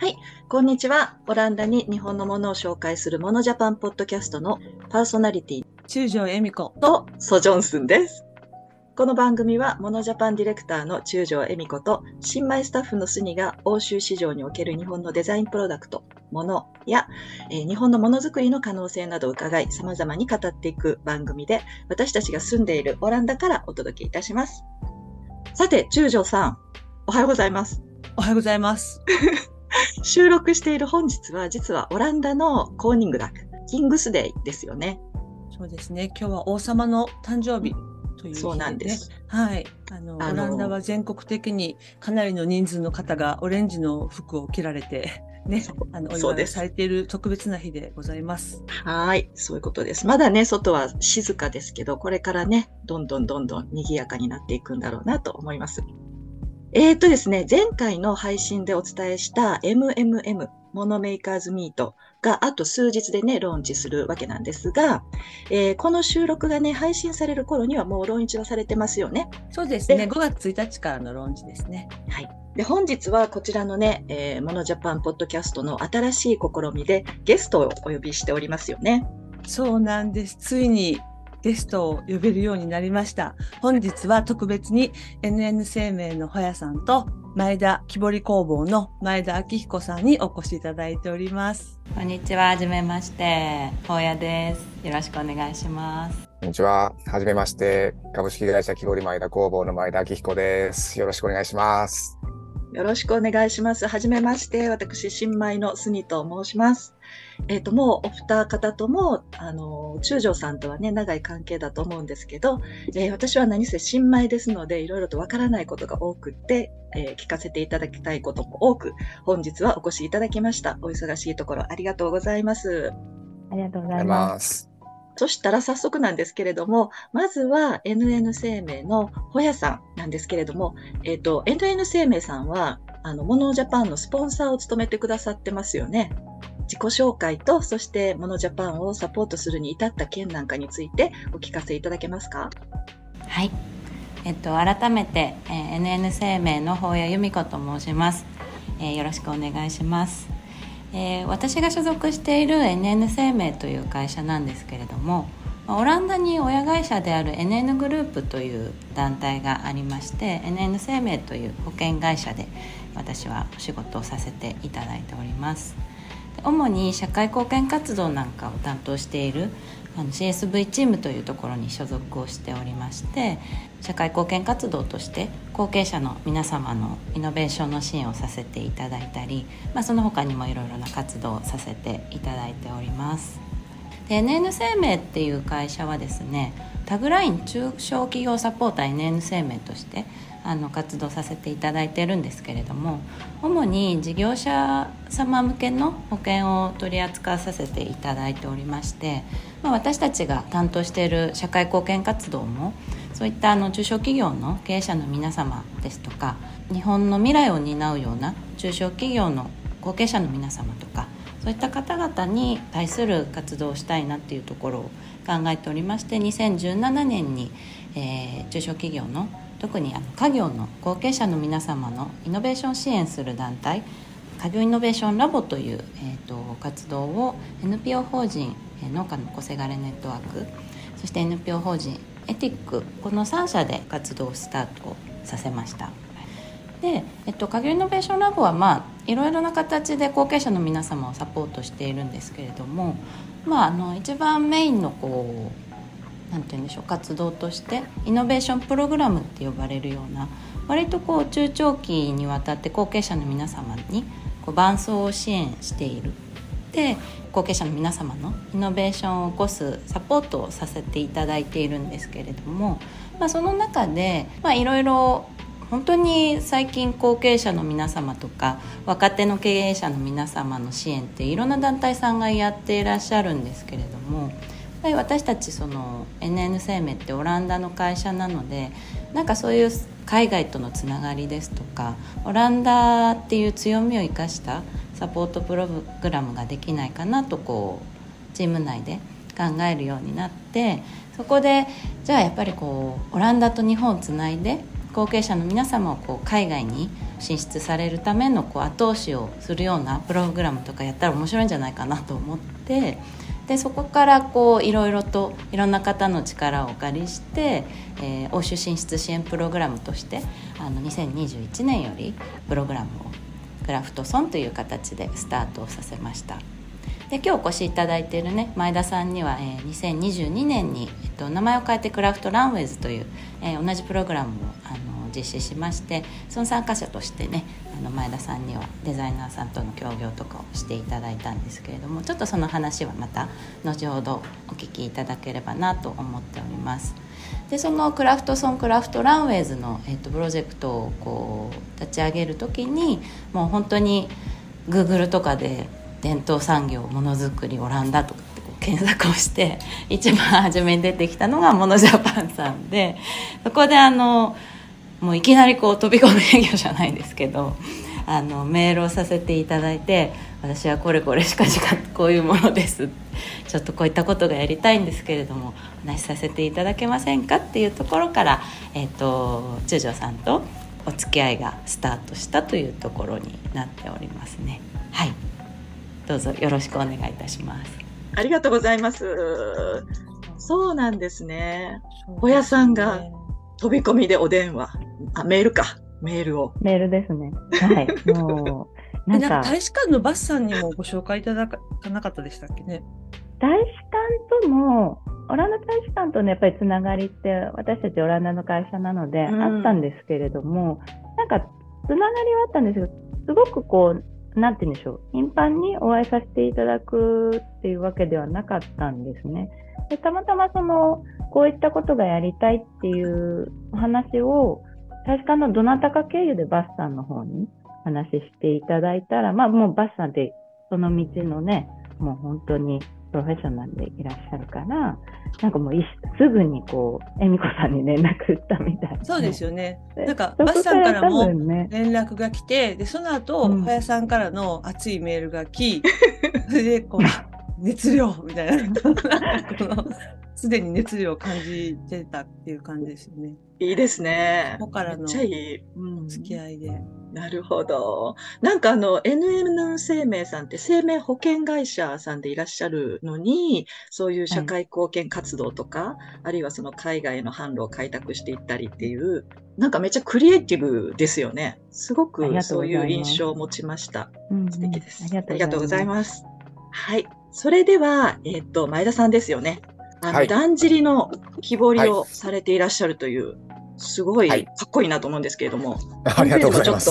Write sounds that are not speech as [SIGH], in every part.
はい、こんにちは。オランダに日本のものを紹介するモノジャパンポッドキャストのパーソナリティ中条恵美子とソジョンスンです。この番組はモノジャパンディレクターの中条恵美子と新米スタッフのスニが欧州市場における日本のデザインプロダクト、ものや、えー日本のものづくりの可能性などを伺い様々に語っていく番組で私たちが住んでいるオランダからお届けいたします。さて、中条さん、おはようございます。おはようございます。[LAUGHS] [LAUGHS] 収録している本日は実はオランダのコーニングダック、キングスデイですよね。そうですね。今日は王様の誕生日というね、そうなんです。はい。あの、あのオランダは全国的にかなりの人数の方がオレンジの服を着られて、[LAUGHS] ねそう、あの、お祝いをされている特別な日でございます。はい、そういうことです。まだね、外は静かですけど、これからね、どんどんどんどん賑やかになっていくんだろうなと思います。えーとですね、前回の配信でお伝えした MMM、モノメーカーズミートがあと数日でね、ローンチするわけなんですが、えーこの収録がね、配信される頃にはもうローンチはされてますよね。そうですね。で5月1日からのローンチですね。はい。で、本日はこちらのね、えーモノジャパンポッドキャストの新しい試みでゲストをお呼びしておりますよね。そうなんです。ついにゲストを呼べるようになりました。本日は特別に NN 生命のほやさんと前田木彫り工房の前田明彦さんにお越しいただいております。こんにちは、はじめまして、ほうやです。よろしくお願いします。こんにちは。はじめまして。株式会社木彫り前田工房の前田明彦です。よろしくお願いします。よろしくお願いします。はじめまして、私、新米のスニと申します。えっ、と、もうお二方とも、あの、中条さんとはね、長い関係だと思うんですけど、えー私は何せ新米ですので、いろいろとわからないことが多くって、えー聞かせていただきたいことも多く、本日はお越しいただきました。お忙しいところありがとうございます。ありがとうございます。そしたら早速なんですけれども、まずは NN 生命のホヤさんなんですけれども、えっ、と、NN 生命さんは、あの、モノジャパンのスポンサーを務めてくださってますよね。自己紹介と、そしてモノジャパンをサポートするに至った件なんかについてお聞かせいただけますか？はい。えっと、改めて、えー NN 生命のほや由美子と申します、えーよろしくお願いします。えー私が所属している NN 生命という会社なんですけれども、オランダに親会社である NN グループという団体がありまして NN 生命という保険会社で私はお仕事をさせていただいております。主に社会貢献活動なんかを担当しているあの CSV チームというところに所属をしておりまして社会貢献活動として後継者の皆様のイノベーションの支援をさせていただいたり、まあ、その他にもいろいろな活動をさせていただいております。で NN 生命っていう会社はですねタグライン中小企業サポーター NN 生命としてあの活動させていただいてるんですけれども主に事業者様向けの保険を取り扱わさせていただいておりまして、まあ、私たちが担当している社会貢献活動もそういったあの中小企業の経営者の皆様ですとか日本の未来を担うような中小企業の後継者の皆様とかそういった方々に対する活動をしたいなっていうところを考えておりまして2017年に、えー中小企業の特にあの家業の後継者の皆様のイノベーション支援する団体家業イノベーションラボという、えー、と活動を NPO 法人農家のこせがれネットワークそして NPO 法人エティックこの3社で活動をスタートさせました。で、えっと、家業イノベーションラボはまあいろいろな形で後継者の皆様をサポートしているんですけれどもまああの一番メインのこうなんて言うんでしょう活動としてイノベーションプログラムって呼ばれるような割とこう中長期にわたって後継者の皆様にこう伴走を支援している。で後継者の皆様のイノベーションを起こすサポートをさせていただいているんですけれども、まあ、その中でいろいろ本当に最近後継者の皆様とか若手の経営者の皆様の支援っていろんな団体さんがやっていらっしゃるんですけれども私たちその NN 生命ってオランダの会社なのでなんかそういう海外とのつながりですとかオランダっていう強みを生かしたサポートプログラムができないかなとこうチーム内で考えるようになってそこでじゃあやっぱりこうオランダと日本をつないで後継者の皆様をこう海外に進出されるためのこう後押しをするようなプログラムとかやったら面白いんじゃないかなと思ってでそこからこういろいろといろんな方の力をお借りして、えー、欧州進出支援プログラムとしてあの2021年よりプログラムをクラフトソンという形でスタートをさせました。で今日お越しいただいているね前田さんには、えー、2022年に、えっと、名前を変えてクラフトランウェイズという、えー、同じプログラムをあの実施しましてその参加者としてねあの前田さんにはデザイナーさんとの協業とかをしていただいたんですけれどもちょっとその話はまた後ほどお聞きいただければなと思っております。でそのクラフトソンクラフトランウェイズの、えっと、プロジェクトをこう立ち上げる時にもう本当に Google とかで伝統産業ものづくりオランダとかってこう検索をして一番初めに出てきたのがモノジャパンさんでそこであのもういきなりこう飛び込み営業じゃないんですけどあのメールをさせていただいて私はこれこれしかしかこういうものですちょっとこういったことがやりたいんですけれどもお話しさせていただけませんかっていうところから、えーと、中条さんとお付き合いがスタートしたというところになっておりますね。はいどうぞよろしくお願いいたします。ありがとうございます。そうなんですね。小屋さんが飛び込みでお電話、あ、メールか、メールを。メールですね。はい。もう、なんか大使館のバスさんにもご紹介いただかなかったでしたっけね？大使館とも、オランダ大使館とのやっぱりつながりって、私たちオランダの会社なので、あったんですけれども、なんか、つながりはあったんですけど、すごくこう、なんて言うんでしょう、頻繁にお会いさせていただくっていうわけではなかったんですね。でたまたまその、こういったことがやりたいっていう話を、大使館のどなたか経由でバスさんの方に話していただいたら、まあもうバスさんでその道のね、もう本当にプロフェッショナルでいらっしゃるから、なんかもうすぐにこう、恵美子さんに連絡打ったみたいな、そうですよね。なんか、バスさんからも連絡が来て、で、その後、うん、林さんからの熱いメールが来、それで、こう、熱量みたいな、すでに熱量を感じてたっていう感じですよね。いいですね。ここからの付き合いで。なるほど。なんかあの NN 生命さんって生命保険会社さんでいらっしゃるのに、そういう社会貢献活動とか、はい、あるいはその海外の販路を開拓していったりっていう、なんかめっちゃクリエイティブですよね。すごくそういう印象を持ちました。素敵です。ありがとうございます。はい。それでは、えっ、ー、と、前田さんですよね。あの、はい、だんじりの木彫りをされていらっしゃるという、すごいかっこいいなと思うんですけれども、ありがとうございます。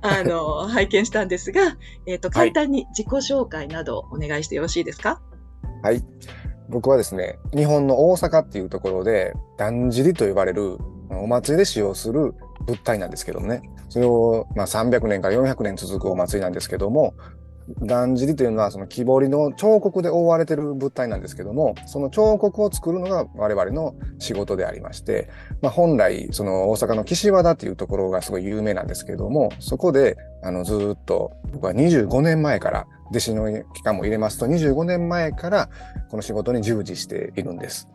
あの、拝見したんですが、えっ、ー、と、簡単に自己紹介などお願いしてよろしいですか？はい。僕はですね、日本の大阪っていうところで、だんじりと呼ばれるお祭りで使用する物体なんですけどもね、それを、まあ、300年から400年続くお祭りなんですけども、だんじりというのはその木彫りの彫刻で覆われている物体なんですけどもその彫刻を作るのが我々の仕事でありまして、まあ、本来その大阪の岸和田というところがすごい有名なんですけどもそこであのずっと僕は25年前から弟子の期間も入れますと25年前からこの仕事に従事しているんです。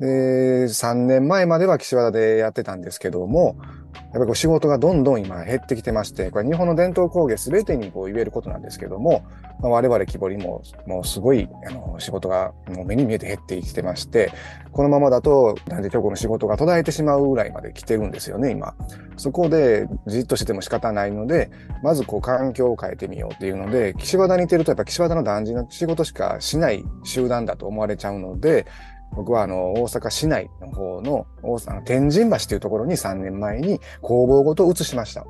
で、3年前までは岸和田でやってたんですけども、やっぱりこう仕事がどんどん今減ってきてまして、これ日本の伝統工芸すべてにこう言えることなんですけども、まあ、我々木彫りももうすごいあの仕事がもう目に見えて減ってきてまして、このままだと男女教皇の仕事が途絶えてしまうぐらいまで来てるんですよね、今。そこでじっとしてても仕方ないので、まずこう環境を変えてみようっていうので、岸和田にいてるとやっぱ岸和田の男児の仕事しかしない集団だと思われちゃうので、僕はあの大阪市内の方の大阪天神橋というところに3年前に工房ごと移しました。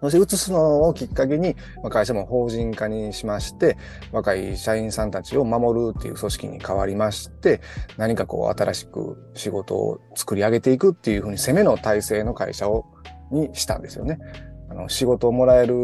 そして移すのをきっかけに、会社も法人化にしまして、若い社員さんたちを守るっていう組織に変わりまして、何かこう新しく仕事を作り上げていくっていうふうに攻めの体制の会社をにしたんですよね。の仕事をもらえる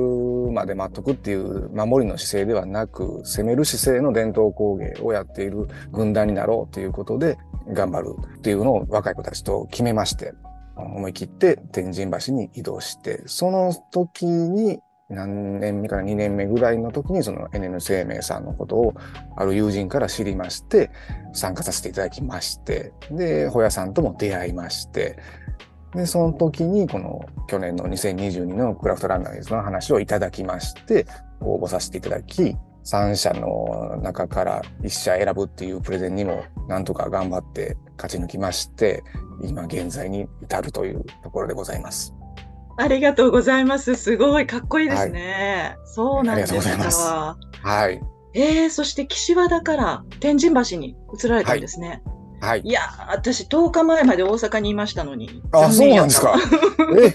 まで待っとくっていう守りの姿勢ではなく、攻める姿勢の伝統工芸をやっている軍団になろうということで頑張るっていうのを若い子たちと決めまして、思い切って天神橋に移動して、その時に何年目から2年目ぐらいの時にその NN 生命さんのことをある友人から知りまして、参加させていただきまして、で、ホヤさんとも出会いまして、で、その時にこの去年の2022のクラフトランナーズの話をいただきまして、応募させていただき、3社の中から1社選ぶっていうプレゼンにもなんとか頑張って勝ち抜きまして、今現在に至るというところでございます。ありがとうございます。すごいかっこいいですね。そうなんですかはい。えー、そして岸和田から天神橋に移られたんですね。はいい、。やー、私10日前まで大阪にいましたのに。あ、そうなんですか。[LAUGHS] え、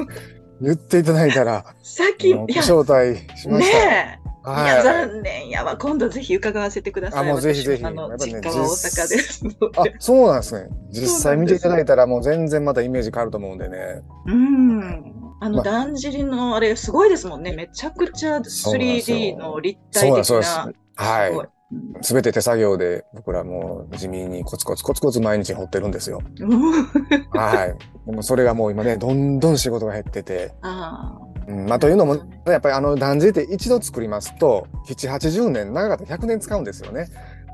言っていただいたら、さっき、いあのごや、招待しました。ねえ。いや、はい。残念やわ。今度ぜひ伺わせてください。あもうぜひぜひ私あの、ね実家は大阪ですのあで。、そうなんですね。実際見ていただいたらもう全然またイメージ変わると思うんでね。うん。あの、まだんじりのあれ、すごいですもんね。めちゃくちゃそうなんですよ 3D の立体的ですそうですな。はいすべて手作業で僕らもう地味にコツコツコツコツ毎日掘ってるんですよ。う [LAUGHS] んはい。でもそれがもう今ね、どんどん仕事が減ってて。あうん、まあというのも、やっぱりあの、だんじりって一度作りますと、7、80年、長かったら100年使うんですよね。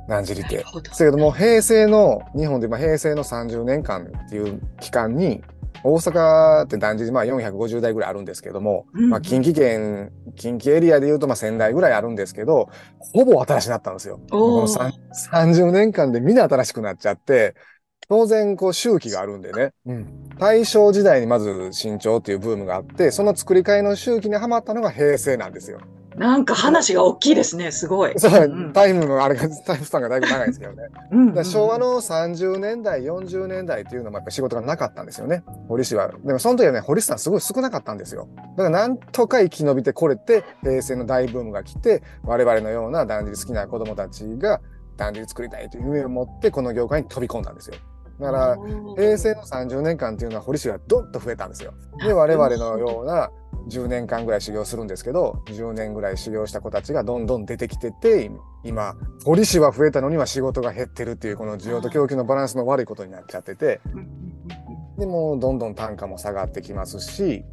だんじりって。だけども、平成の、日本でまあ平成の30年間っていう期間に、大阪ってだんじりまあ450台ぐらいあるんですけども、うんまあ近畿圏、近畿エリアで言うとまあ1000台ぐらいあるんですけど、ほぼ新しくなったんですよ。このさん30年間でみんな新しくなっちゃって、当然こう周期があるんでね。大正時代にまず新潮っていうブームがあって、その作り替えの周期にはまったのが平成なんですよ。なんか話が大きいですね。すごい。そう、んタイムのあれが、タイムスパンがだいぶ長いんですけどね。うんだから昭和の30年代、40年代っていうのもやっぱ仕事がなかったんですよね。堀市は。でもその時はね、堀市さんすごい少なかったんですよ。だからなんとか生き延びてこれて、平成の大ブームが来て、我々のようなだんじり好きな子供たちが、だんじり作りたいという夢を持って、この業界に飛び込んだんですよ。だから、平成の30年間っていうのは堀市がどっと増えたんですよ。で、我々のような10年間ぐらい修行するんですけど、10年ぐらい修行した子たちがどんどん出てきてて、今、堀市は増えたのには仕事が減ってるっていう、この需要と供給のバランスの悪いことになっちゃってて、でもうどんどん単価も下がってきますし、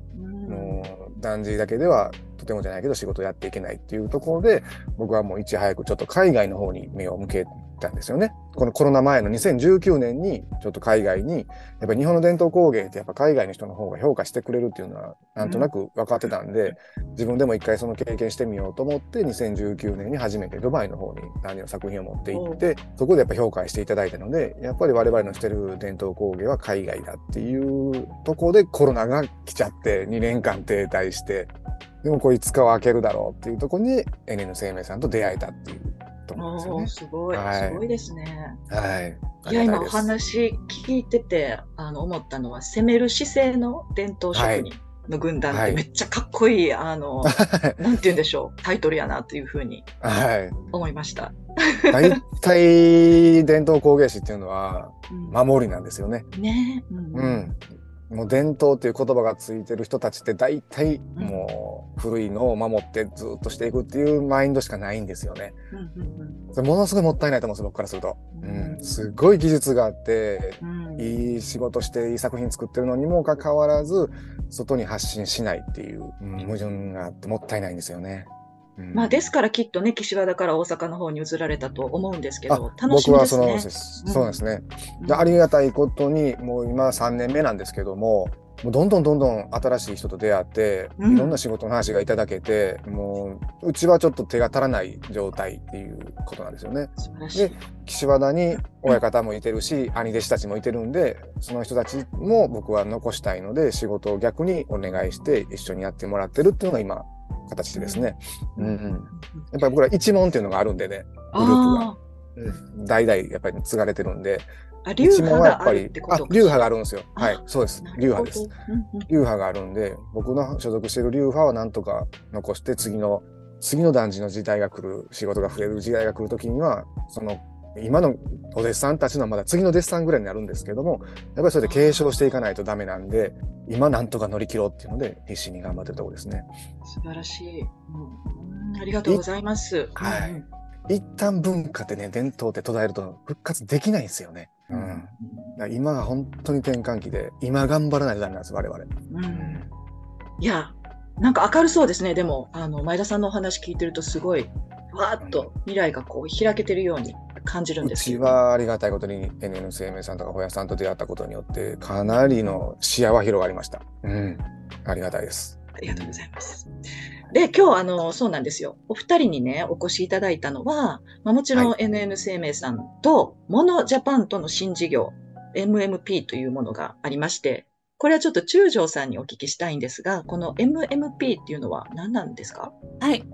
もう、だんじりだけではとてもじゃないけど仕事やっていけないっていうところで、僕はもういち早くちょっと海外の方に目を向けたんですよね。このコロナ前の2019年にちょっと海外に、やっぱり日本の伝統工芸ってやっぱ海外の人の方が評価してくれるっていうのはなんとなく分かってたんで、自分でも一回その経験してみようと思って2019年に初めてドバイの方に何の作品を持って行って、そこでやっぱ評価していただいたので、やっぱり我々のしてる伝統工芸は海外だっていうところでコロナが来ちゃって2年間停滞して、でもこれいつかは開けるだろうっていうところに NN 生命さんと出会えたっていうところですよね。すごい、はいすごいですね。はい。いや、今お話聞いてて、あの、思ったのは、攻める姿勢の伝統職人の軍団っはいてめっちゃかっこいい、あの、なんて言うんでしょう、タイトルやなというふうにはい。思いました。大体伝統工芸士っていうのはうん守りなんですよね。ねえ、うんうん。もう伝統っていう言葉がついてる人たちって大体もう古いのを守ってずっとしていくっていうマインドしかないんですよね。それものすごいもったいないと思うんです僕からすると。ううんん。すごい技術があって、いい仕事していい作品作ってるのにもかかわらず、外に発信しないっていう、うん矛盾があってもったいないんですよね。うんまあ、ですからきっとね、岸和田から大阪の方に移られたと思うんですけどあ、楽し僕はその、みですね。そううんなんですね。ありがたいことに、もう今3年目なんですけども、もうどんどんどんどん新しい人と出会って、うんいろんな仕事の話がいただけて、もう、うちはちょっと手が足らない状態っていうことなんですよね。で。岸和田に親方もいてるし、兄弟子たちもいてるんで、その人たちも僕は残したいので、仕事を逆にお願いして一緒にやってもらってるっていうのが今、形ですね。うんうん。やっぱり僕ら一門っていうのがあるんでね、グループが。代々やっぱり継がれてるんで、ーあ、流一派門はやっぱりがあるって、こと、あ流派があるんですよ。あはい、そうです。流派です。。うんうん流派があるんで、僕の所属している流派はなんとか残して、次の、次の男児の時代が来る、仕事が増える時代が来るときには、その、今のお弟子さんたちのはまだ次の弟子さんぐらいになるんですけども、やっぱりそれで継承していかないとダメなんで、今なんとか乗り切ろうっていうので、必死に頑張ってるところですね。素晴らしい。うんありがとうございます。はいうん一旦文化ってね、伝統って途絶えると復活できないんですよね。うん。今が本当に転換期で、今頑張らないとダメなんです、我々。うんいや、なんか明るそうですね。でも、あの、前田さんのお話聞いてるとすごいわーっと未来がこう開けてるように感じるんですうちはありがたいことに NN 生命さんとかホヤさんと出会ったことによってかなりの視野は広がりました。うん。ありがたいです。ありがとうございます。で、今日、あの、そうなんですよ。お二人にね、お越しいただいたのは、まあ、もちろん NN 生命さんと、モノジャパンとの新事業、MMP というものがありまして、これはちょっと中条さんにお聞きしたいんですが、この MMP っていうのは何なんですか？はい。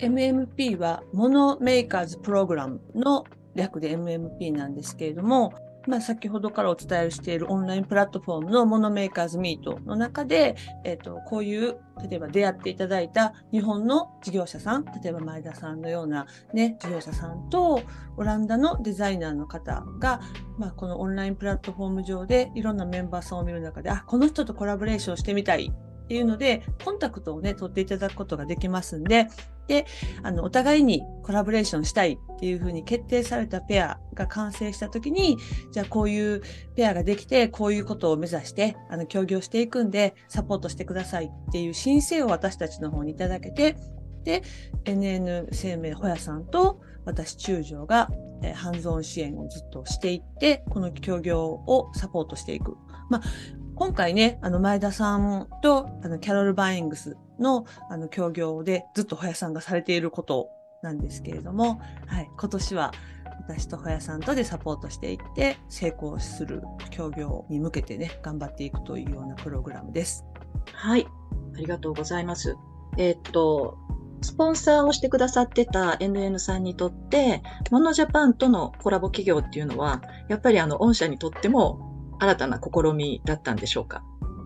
MMP はモノメーカーズプログラムの略で MMP なんですけれども、まあ、先ほどからお伝えしているオンラインプラットフォームのモノメーカーズミートの中で、えっ、ー、と、こういう、例えば出会っていただいた日本の事業者さん、例えば前田さんのようなね、事業者さんと、オランダのデザイナーの方が、まあ、このオンラインプラットフォーム上でいろんなメンバーさんを見る中で、あ、この人とコラボレーションしてみたいっていうので、コンタクトをね、取っていただくことができますんで、で、あの、お互いにコラボレーションしたいっていうふうに決定されたペアが完成したときに、じゃあこういうペアができて、こういうことを目指して、あの、協業していくんで、サポートしてくださいっていう申請を私たちの方にいただけて、で、NN 生命ホヤさんと私中条が、えー、ハンズオン支援をずっとしていって、この協業をサポートしていく。まあ、今回ね、あの前田さんとあのキャロル・バイングスのあの協業でずっとホヤさんがされていることなんですけれども、はい、今年は私とホヤさんとでサポートしていって成功する協業に向けてね頑張っていくというようなプログラムです。はい、ありがとうございます。えー、っとスポンサーをしてくださってた NN さんにとって、モノジャパンとのコラボ企業っていうのは、やっぱりあの、御社にとっても新たな試みだったんでしょうか？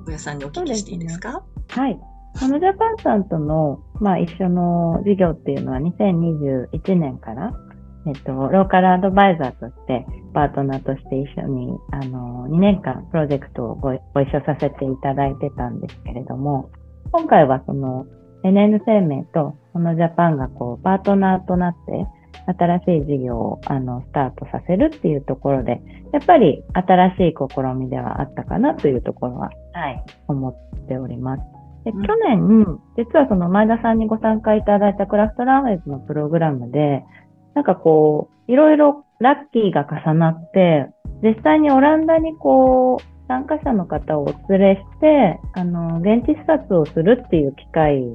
小屋さんにお聞きしていいですか、ね、はい。モノジャパンさんとの、まあ、一緒の事業っていうのは2021年から、えっと、ローカルアドバイザーとして、パートナーとして一緒に、あの、2年間プロジェクトをごご一緒させていただいてたんですけれども、今回はその、NN 生命とモノジャパンがこう、パートナーとなって、新しい事業をあのスタートさせるっていうところで、やっぱり新しい試みではあったかなというところは、はい、思っております。で去年、実はその前田さんにご参加いただいたクラフトランウェイズのプログラムで、なんかこう、いろいろラッキーが重なって、実際にオランダにこう、参加者の方をお連れして、あの、現地視察をするっていう機会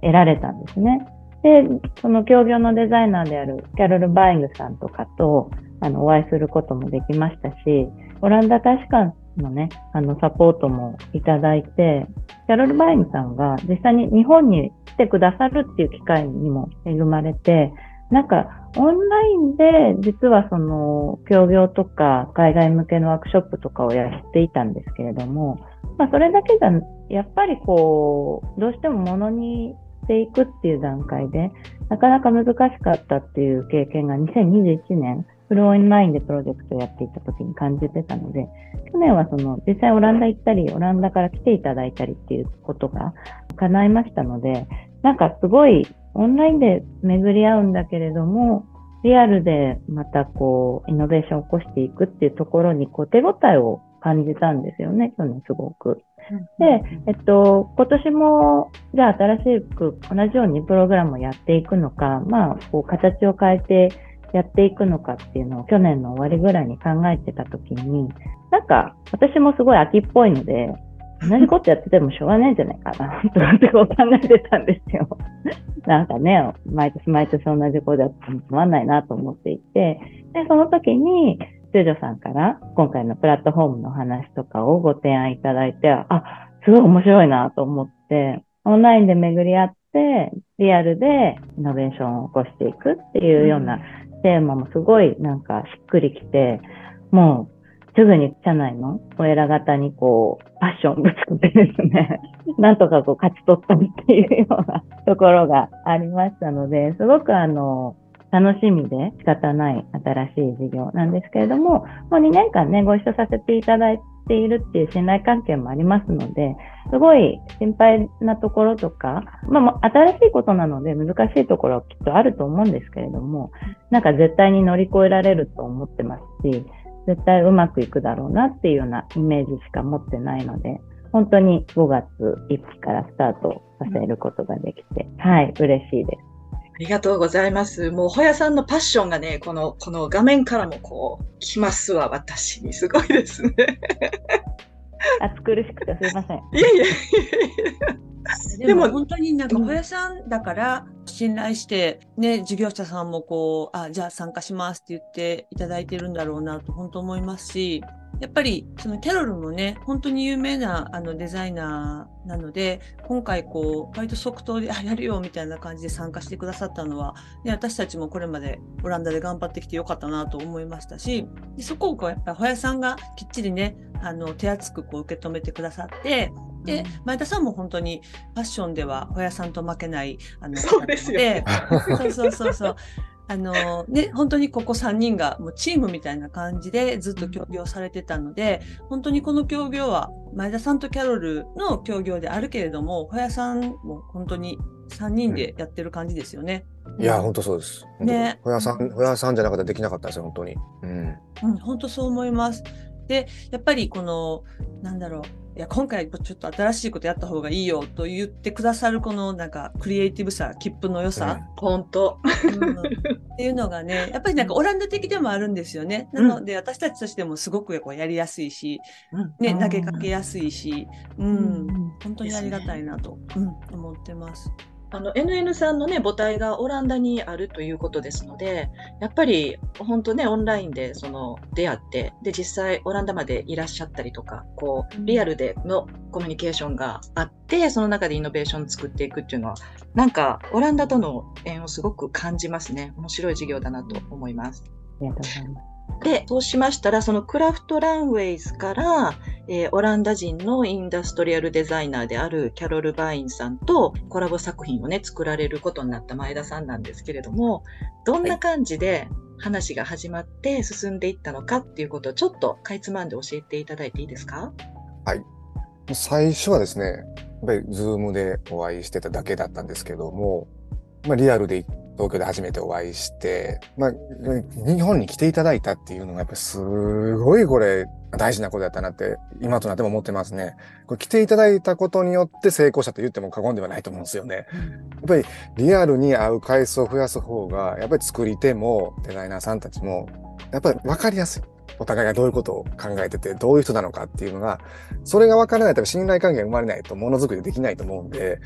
得られたんですね。で、その協業のデザイナーであるキャロル・バイングさんとかと、あの、お会いすることもできましたし、オランダ大使館のね、あの、サポートもいただいて、キャロル・バイングさんが実際に日本に来てくださるっていう機会にも恵まれて、なんか、オンラインで実はその、協業とか海外向けのワークショップとかをやっていたんですけれども、まあ、それだけじゃ、やっぱりこう、どうしてもものにしていくっていう段階で、なかなか難しかったっていう経験が2021年、フルオンラインでプロジェクトをやっていた時に感じてたので、去年はその実際オランダ行ったり、オランダから来ていただいたりっていうことが叶いましたので、なんかすごいオンラインで巡り合うんだけれども、リアルでまたこう、イノベーションを起こしていくっていうところにこう手応えを感じたんですよね、去年すごく。で、えっと、今年も、じゃあ新しく同じようにプログラムをやっていくのか、まあ、こう形を変えてやっていくのかっていうのを去年の終わりぐらいに考えてた時に、なんか私もすごい秋っぽいので、同じことやっててもしょうがないんじゃないかな、[LAUGHS] とかってこう考えてたんですよ。[LAUGHS] なんかね、毎年毎年同じことやってもつまんないなと思っていて、で、その時に、中女さんから今回のプラットフォームの話とかをご提案いただいて、あ、すごい面白いなと思って、オンラインで巡り合って、リアルでイノベーションを起こしていくっていうようなテーマもすごいなんかしっくりきて、もうすぐに社内のお偉方にこう、パッションぶつけてですね、[LAUGHS] なんとかこう勝ち取ったっていうようなところがありましたので、すごくあの、楽しみで仕方ない新しい事業なんですけれども、もう2年間ね、ご一緒させていただいているっていう信頼関係もありますので、すごい心配なところとか、まあ、新しいことなので難しいところはきっとあると思うんですけれども、なんか絶対に乗り越えられると思ってますし、絶対うまくいくだろうなっていうようなイメージしか持ってないので、本当に5月1日からスタートさせることができて、はい、嬉しいです。りがとうございます。もう、ほやさんのパッションがね、この、この画面からもこう、来ますわ、私に。すごいですね。暑苦しくてすいません。いやいやいやいででもも本当になんかうん小屋さんだから信頼してね、事業者さんもこう、あ、じゃあ参加しますって言っていただいてるんだろうなと本当思いますし、やっぱりそのキャロルもね、本当に有名なあのデザイナーなので、今回こう、割と即答で、やるよみたいな感じで参加してくださったのは、ね、私たちもこれまでオランダで頑張ってきてよかったなと思いましたし、でそこをこうやっぱりホヤさんがきっちりね、あの、手厚くこう受け止めてくださって、で、前田さんも本当にファッションではホヤさんと負けない、あの、そうですよねそうそうそうそう。[LAUGHS] あのね、本当にここ3人がもうチームみたいな感じでずっと協業されてたので、本当にこの協業は前田さんとキャロルの協業であるけれども、ホヤさんも本当に3人でやってる感じですよね。いや、本当そうです。ねほやさん、ほやさんじゃなかったらできなかったですよ、本当に。うん。うん、本当そう思います。で、やっぱりこの、なんだろう、いや、今回ちょっと新しいことやった方がいいよと言ってくださるこのなんかクリエイティブさ、切符の良さ、本当。うん。っていうのがね、[LAUGHS] やっぱりなんかオランダ的でもあるんですよね。なので、私たちとしてもすごくこうやりやすいし、うん。ね、うん。投げかけやすいし、う、うん。ん。本当にありがたいなと、うん、思ってます。あの NN さんのね母体がオランダにあるということですので、やっぱり本当ねオンラインでその出会ってで実際オランダまでいらっしゃったりとか、こうリアルでのコミュニケーションがあってその中でイノベーション作っていくっていうのはなんかオランダとの縁をすごく感じますね。面白い事業だなと思います。ありがとうございます。で、そうしましたら、そのクラフトランウェイズから、えーオランダ人のインダストリアルデザイナーであるキャロル・バインさんとコラボ作品をね、作られることになった前田さんなんですけれども、どんな感じで話が始まって進んでいったのかっていうことをちょっとかいつまんで教えていただいていいですか？はい。最初はですね、やっぱりズームでお会いしてただけだったんですけども、まあリアルで東京で初めてお会いして、まあ日本に来ていただいたっていうのがやっぱりすごいこれ大事なことだったなって今となっても思ってますね。これ来ていただいたことによって成功したと言っても過言ではないと思うんですよね。やっぱりリアルに会う回数を増やす方が、やっぱり作り手もデザイナーさんたちも、やっぱり分かりやすい。お互いがどういうことを考えてて、どういう人なのかっていうのが、それが分からないと信頼関係が生まれないとものづくりできないと思うんで、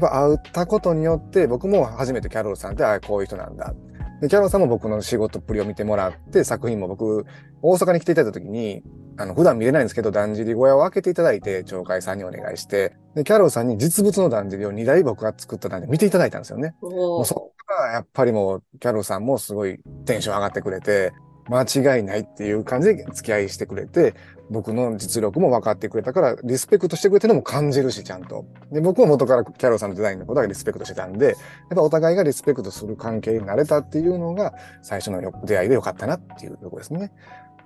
やっぱ会ったことによって、僕も初めてキャロルさんって、ああ、こういう人なんだ。で、キャロルさんも僕の仕事っぷりを見てもらって、作品も僕、大阪に来ていただいた時に、あの、普段見れないんですけど、だんじり小屋を開けていただいて、町会さんにお願いして、で、キャロルさんに実物のだんじりを2台僕が作っただんじり見ていただいたんですよね。もおうそこからやっぱりもう、キャロルさんもすごいテンション上がってくれて、間違いないっていう感じで付き合いしてくれて、僕の実力も分かってくれたから、リスペクトしてくれてるのも感じるし、ちゃんと。で、僕は元からキャロルさんのデザインのことはリスペクトしてたんで、やっぱお互いがリスペクトする関係になれたっていうのが、最初の出会いでよかったなっていうところですね。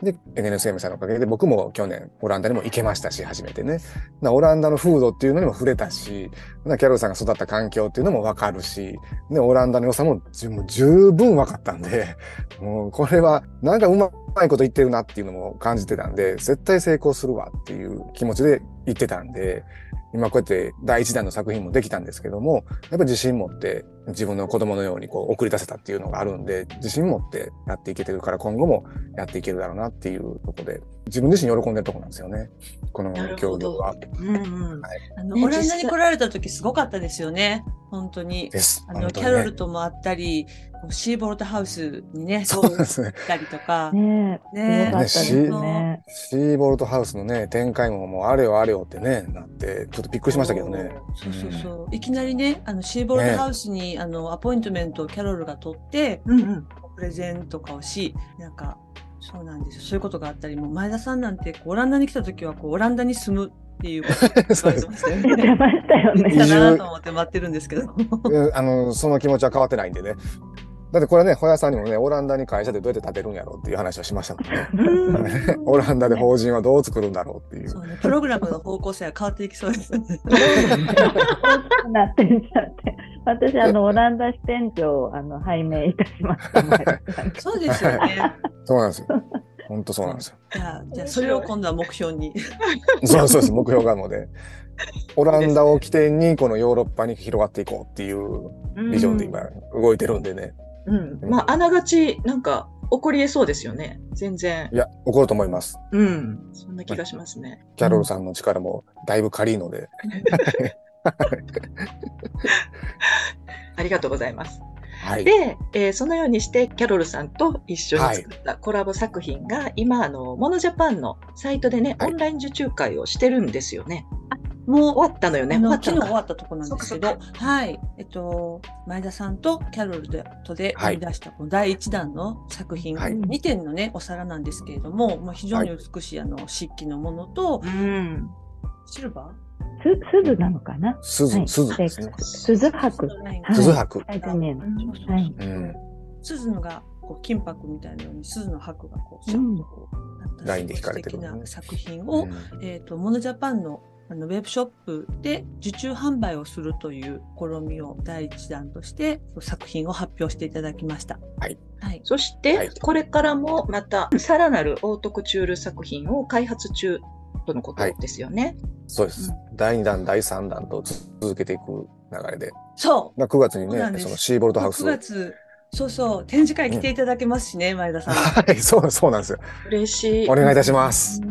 で、NNSM さんのおかげで僕も去年オランダにも行けましたし、初めてね。オランダの風土っていうのにも触れたし、なキャロルさんが育った環境っていうのもわかるし、ね、オランダの良さもも十分わかったんで、[LAUGHS] もうこれはなんかうまいこと言ってるなっていうのも感じてたんで、絶対成功するわっていう気持ちで言ってたんで、今こうやって第一弾の作品もできたんですけども、やっぱり自信持って自分の子供のようにこう送り出せたっていうのがあるんで、自信持ってやっていけてるから今後もやっていけるだろうなっていうところで、自分自身喜んでるところなんですよね。このなるほど協業は。うんうん。あの、ねオランダに来られた時すごかったですよね。本当に。です。あの、ねキャロルとも会ったり、シーボルトハウスにね、[LAUGHS] そうですね。行ったりとか。ねえ、ねね。シーボルトハウスのね、展開ももうあれよあれよってね、なって、ちょっとびっくりしましたけどね。そうそうそう。いきなりね、あの、シーボルトハウスに、あの、アポイントメントをキャロルが取って、うんうん。プレゼントとかをし、なんか、そうなんですよ。そういうことがあったり、もう前田さんなんて、こうオランダに来た時は、こう、オランダに住むっていうことを [LAUGHS] 言ましたよ言。ましたよね。かなと思って待ってるんですけど。うんあの、その気持ちは変わってないんでね。だってこれね、ホヤさんにもね、オランダに会社でどうやって建てるんやろうっていう話をしましたもんね。うん [LAUGHS] オランダで法人はどう作るんだろうっていう。そうね、プログラムの方向性は変わっていきそうですね。大きくなってんじゃって。私、あの、オランダ支店長を、あの、拝命いたしました。そうですよね。そうなんですよ。本当そうなんですよ。じゃあ、じゃあそれを今度は目標に。[LAUGHS] そうそうです、目標があるので。オランダを起点にこのヨーロッパに広がっていこうっていうビジョンで今動いてるんでね。うん。まあ、あながち、なんか、起こり得そうですよね。全然い。や、起こると思います。うん。そんな気がしますね。キャロルさんの力もだいぶ借りるので。ありがとうございます。はい。で、えーそのようにして、キャロルさんと一緒に作ったコラボ作品が、今、あの、モノジャパンのサイトでね、はいオンライン受注会をしてるんですよね。もう、終わったのよね。昨日終わったところなんですけどはい。えっと、前田さんとキャロルでとで出したこの第一弾の作品、はい。2点のね、お皿なんですけれども、まあ、非常に美しいあの漆器のものと、うん。シルバす、鈴なのかな？鈴、はい。鈴。ですね。鈴ー箔。はい。鈴箔。はい。うん。鈴のがこう金箔みたいなように鈴の箔がこう、シャッとこうラインで引かれてる素敵な作品うを、ん。えっ、と、モノジャパンのあのウェブショップで受注販売をするという試みを第一弾として作品を発表していただきました。はい。はい。そして、はいこれからもまた、さらなるオートクチュール作品を開発中とのことですよね。そうです。第2弾、第3弾と続けていく流れで。そう。まあ9月にね、そのシーボルトハウス。9月、そうそう、展示会来ていただけますしね、前田さん。はい、そう、そうなんですよ。嬉しい。お願いいたします。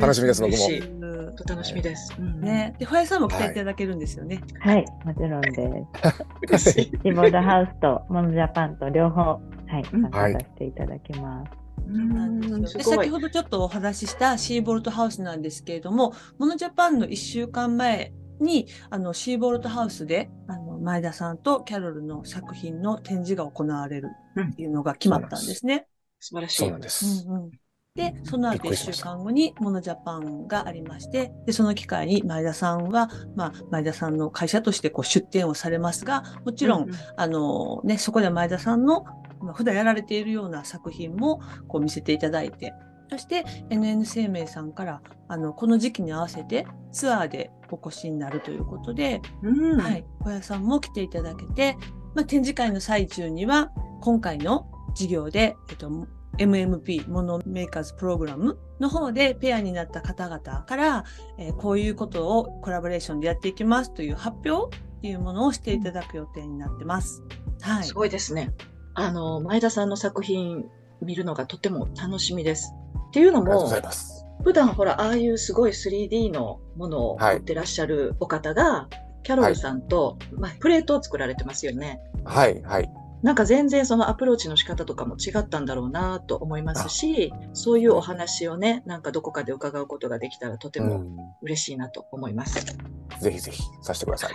楽しみです僕も嬉しいと楽しみです。うんね。で、ほやさんも来ていただけるんですよね。はい、もちろんです。[LAUGHS] 嬉しい。シーボードハウスとモノジャパンと両方、はい、うん参加させていただきます。そうなんで先ほどちょっとお話ししたシーボルトハウスなんですけれども、モノジャパンの1週間前に、あの、シーボルトハウスで、あの、前田さんとキャロルの作品の展示が行われるっていうのが決まったんですね。素晴らしいそうなん。です。うんうんで、その後1びっくりしました週間後にモノジャパンがありまして、で、その機会に前田さんは、まあ、前田さんの会社としてこう出展をされますが、もちろん、ううあのね、そこで前田さんの、まあ、普段やられているような作品もこう見せていただいて、そして NN 生命さんから、あの、この時期に合わせてツアーでお越しになるということで、うん。はい、小屋さんも来ていただけて、まあ、展示会の最中には、今回の授業で、えっと、MMP、モノメーカーズプログラムの方でペアになった方々から、えーこういうことをコラボレーションでやっていきますという発表っていうものをしていただく予定になってます。はいす。ごいですね。あの、前田さんの作品見るのがとても楽しみです。っていうのもありがとうござい、ます。普段ほら、ああいうすごい 3D のものをはい持ってらっしゃるお方が、キャロルさんと、まあ、プレートを作られてますよね。はい、はい。なんか全然そのアプローチの仕方とかも違ったんだろうなと思いますし、そういうお話をね、なんかどこかで伺うことができたらとてもうん。嬉しいなと思います。ぜひぜひさせてください。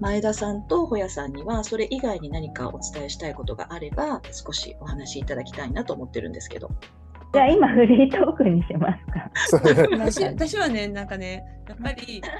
前田さんとホヤさんにはそれ以外に何かお伝えしたいことがあれば少しお話しいただきたいなと思ってるんですけど。じゃあ今フリートークにしますか。[LAUGHS] 私私はね、なんかね、やっぱり、[LAUGHS]